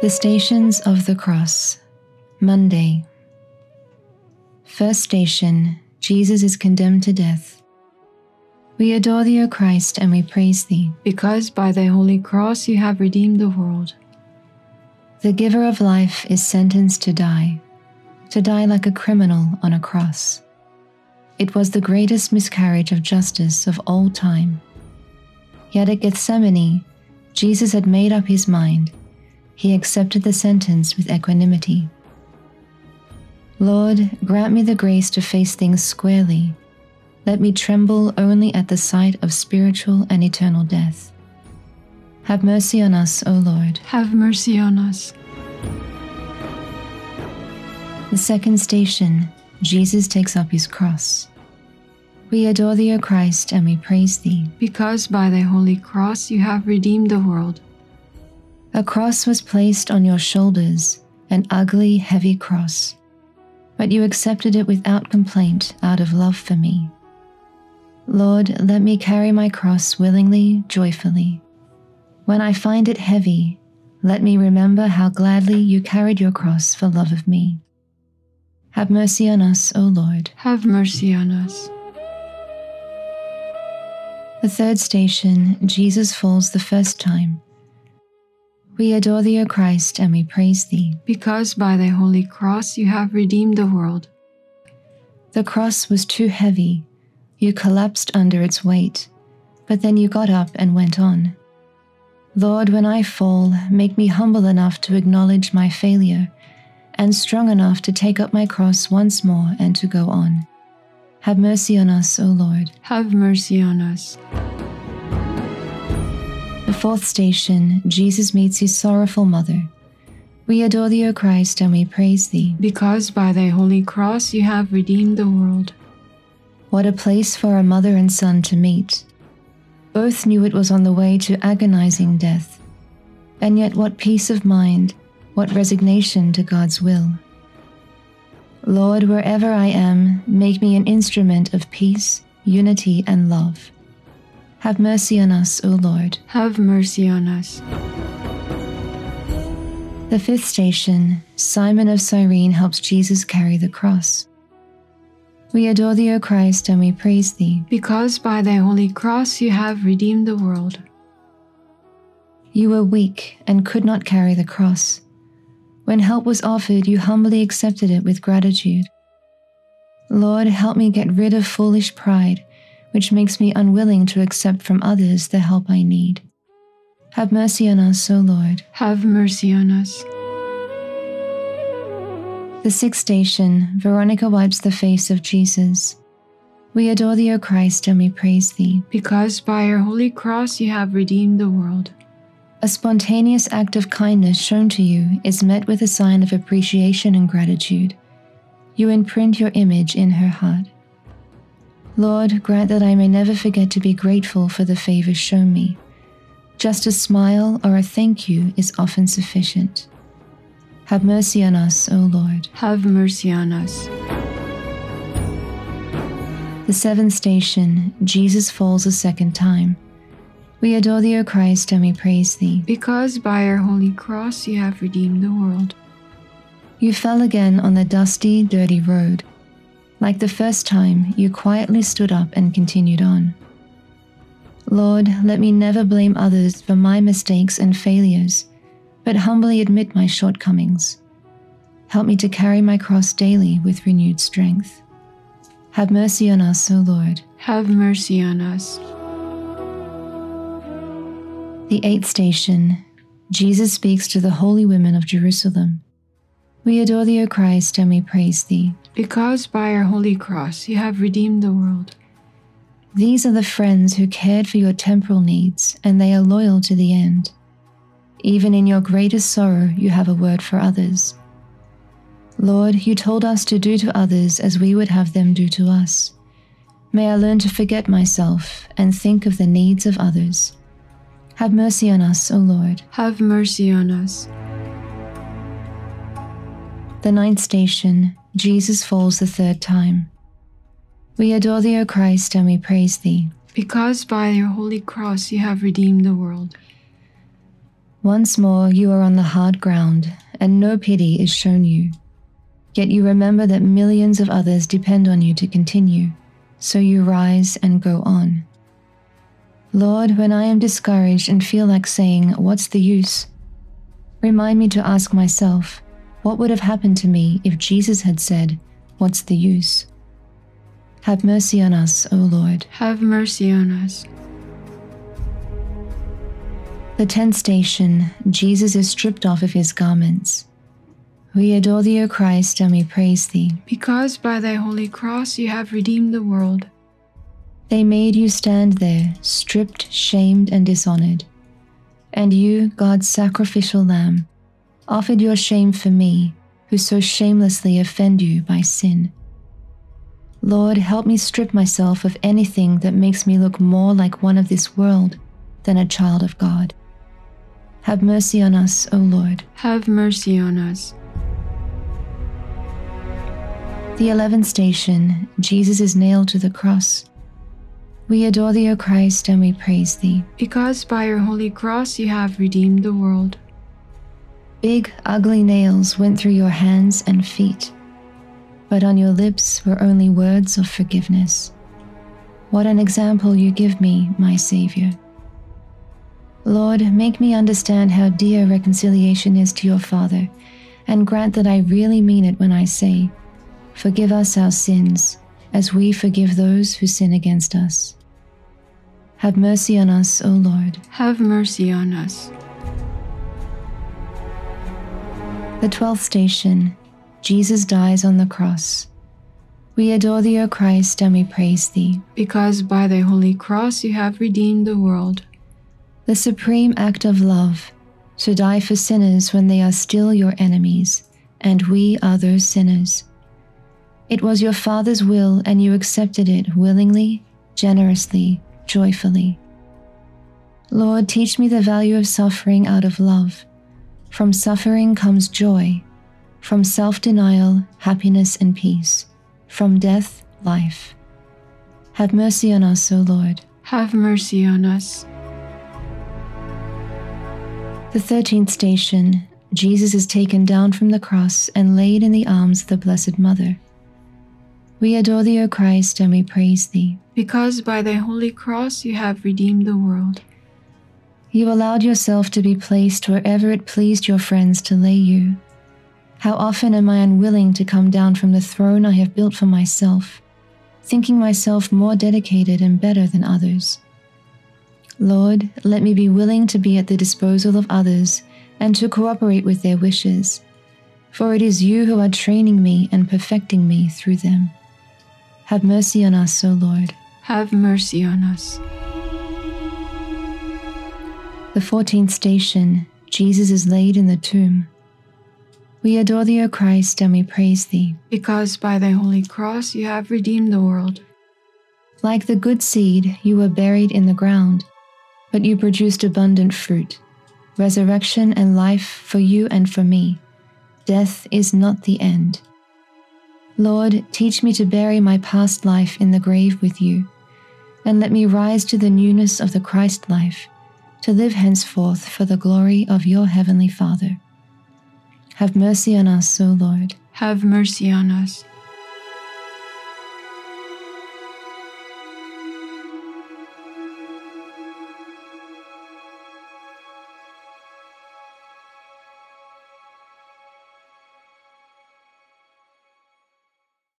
The Stations of the Cross, Monday. First station Jesus is condemned to death. We adore thee, O Christ, and we praise thee, because by thy holy cross you have redeemed the world. The giver of life is sentenced to die, to die like a criminal on a cross. It was the greatest miscarriage of justice of all time. Yet at Gethsemane, Jesus had made up his mind. He accepted the sentence with equanimity. Lord, grant me the grace to face things squarely. Let me tremble only at the sight of spiritual and eternal death. Have mercy on us, O Lord. Have mercy on us. The second station Jesus takes up his cross. We adore thee, O Christ, and we praise thee. Because by thy holy cross you have redeemed the world. A cross was placed on your shoulders, an ugly, heavy cross but you accepted it without complaint out of love for me. Lord, let me carry my cross willingly, joyfully. When I find it heavy, let me remember how gladly you carried your cross for love of me. Have mercy on us, O Lord. Have mercy on us. The third station, Jesus falls the first time. We adore thee, O Christ, and we praise thee. Because by thy holy cross you have redeemed the world. The cross was too heavy. You collapsed under its weight, but then you got up and went on. Lord, when I fall, make me humble enough to acknowledge my failure and strong enough to take up my cross once more and to go on. Have mercy on us, O Lord. Have mercy on us. Fourth station, Jesus meets his sorrowful mother. We adore thee, O Christ, and we praise thee. Because by thy holy cross you have redeemed the world. What a place for a mother and son to meet. Both knew it was on the way to agonizing death. And yet, what peace of mind, what resignation to God's will. Lord, wherever I am, make me an instrument of peace, unity, and love. Have mercy on us, O Lord. Have mercy on us. The fifth station, Simon of Cyrene helps Jesus carry the cross. We adore thee, O Christ, and we praise thee. Because by thy holy cross you have redeemed the world. You were weak and could not carry the cross. When help was offered, you humbly accepted it with gratitude. Lord, help me get rid of foolish pride which makes me unwilling to accept from others the help I need. Have mercy on us, O Lord. Have mercy on us. The sixth station, Veronica wipes the face of Jesus. We adore thee, O Christ, and we praise thee. Because by your holy cross you have redeemed the world. A spontaneous act of kindness shown to you is met with a sign of appreciation and gratitude. You imprint your image in her heart. Lord, grant that I may never forget to be grateful for the favors shown me. Just a smile or a thank you is often sufficient. Have mercy on us, O Lord. Have mercy on us. The seventh station, Jesus falls a second time. We adore thee, O Christ, and we praise thee. Because by your holy cross you have redeemed the world. You fell again on the dusty, dirty road. Like the first time, you quietly stood up and continued on. Lord, let me never blame others for my mistakes and failures, but humbly admit my shortcomings. Help me to carry my cross daily with renewed strength. Have mercy on us, O Lord. Have mercy on us. The eighth station Jesus speaks to the holy women of Jerusalem. We adore thee, O Christ, and we praise thee. Because by your holy cross you have redeemed the world. These are the friends who cared for your temporal needs, and they are loyal to the end. Even in your greatest sorrow, you have a word for others. Lord, you told us to do to others as we would have them do to us. May I learn to forget myself and think of the needs of others. Have mercy on us, O Lord. Have mercy on us. The ninth station Jesus falls the third time. We adore thee, O Christ, and we praise thee. Because by your holy cross you have redeemed the world. Once more you are on the hard ground, and no pity is shown you. Yet you remember that millions of others depend on you to continue, so you rise and go on. Lord, when I am discouraged and feel like saying, What's the use? Remind me to ask myself, What would have happened to me if Jesus had said, What's the use? Have mercy on us, O Lord. Have mercy on us. The tenth station, Jesus is stripped off of his garments. We adore thee, O Christ, and we praise thee. Because by thy holy cross you have redeemed the world. They made you stand there, stripped, shamed, and dishonored. And you, God's sacrificial lamb, offered your shame for me, who so shamelessly offend you by sin. Lord, help me strip myself of anything that makes me look more like one of this world than a child of God. Have mercy on us, O Lord. Have mercy on us. The eleventh station, Jesus is nailed to the cross. We adore thee, O Christ, and we praise thee. Because by your holy cross you have redeemed the world. Big, ugly nails went through your hands and feet, but on your lips were only words of forgiveness. What an example you give me, my Savior. Lord, make me understand how dear reconciliation is to your Father, and grant that I really mean it when I say, Forgive us our sins, as we forgive those who sin against us. Have mercy on us, O Lord. Have mercy on us. The twelfth station Jesus dies on the cross. We adore thee, O Christ, and we praise thee. Because by thy holy cross you have redeemed the world. The supreme act of love to die for sinners when they are still your enemies, and we are those sinners. It was your Father's will, and you accepted it willingly, generously, joyfully. Lord, teach me the value of suffering out of love. From suffering comes joy, from self denial, happiness and peace, from death, life. Have mercy on us, O Lord. Have mercy on us. The thirteenth station Jesus is taken down from the cross and laid in the arms of the Blessed Mother. We adore thee, O Christ, and we praise thee. Because by thy holy cross you have redeemed the world. You allowed yourself to be placed wherever it pleased your friends to lay you. How often am I unwilling to come down from the throne I have built for myself, thinking myself more dedicated and better than others? Lord, let me be willing to be at the disposal of others and to cooperate with their wishes, for it is you who are training me and perfecting me through them. Have mercy on us, O Lord. Have mercy on us. The fourteenth station Jesus is laid in the tomb. We adore thee, O Christ, and we praise thee. Because by thy holy cross you have redeemed the world. Like the good seed, you were buried in the ground, but you produced abundant fruit, resurrection and life for you and for me. Death is not the end. Lord, teach me to bury my past life in the grave with you, and let me rise to the newness of the Christ life, to live henceforth for the glory of your heavenly Father. Have mercy on us, O Lord. Have mercy on us.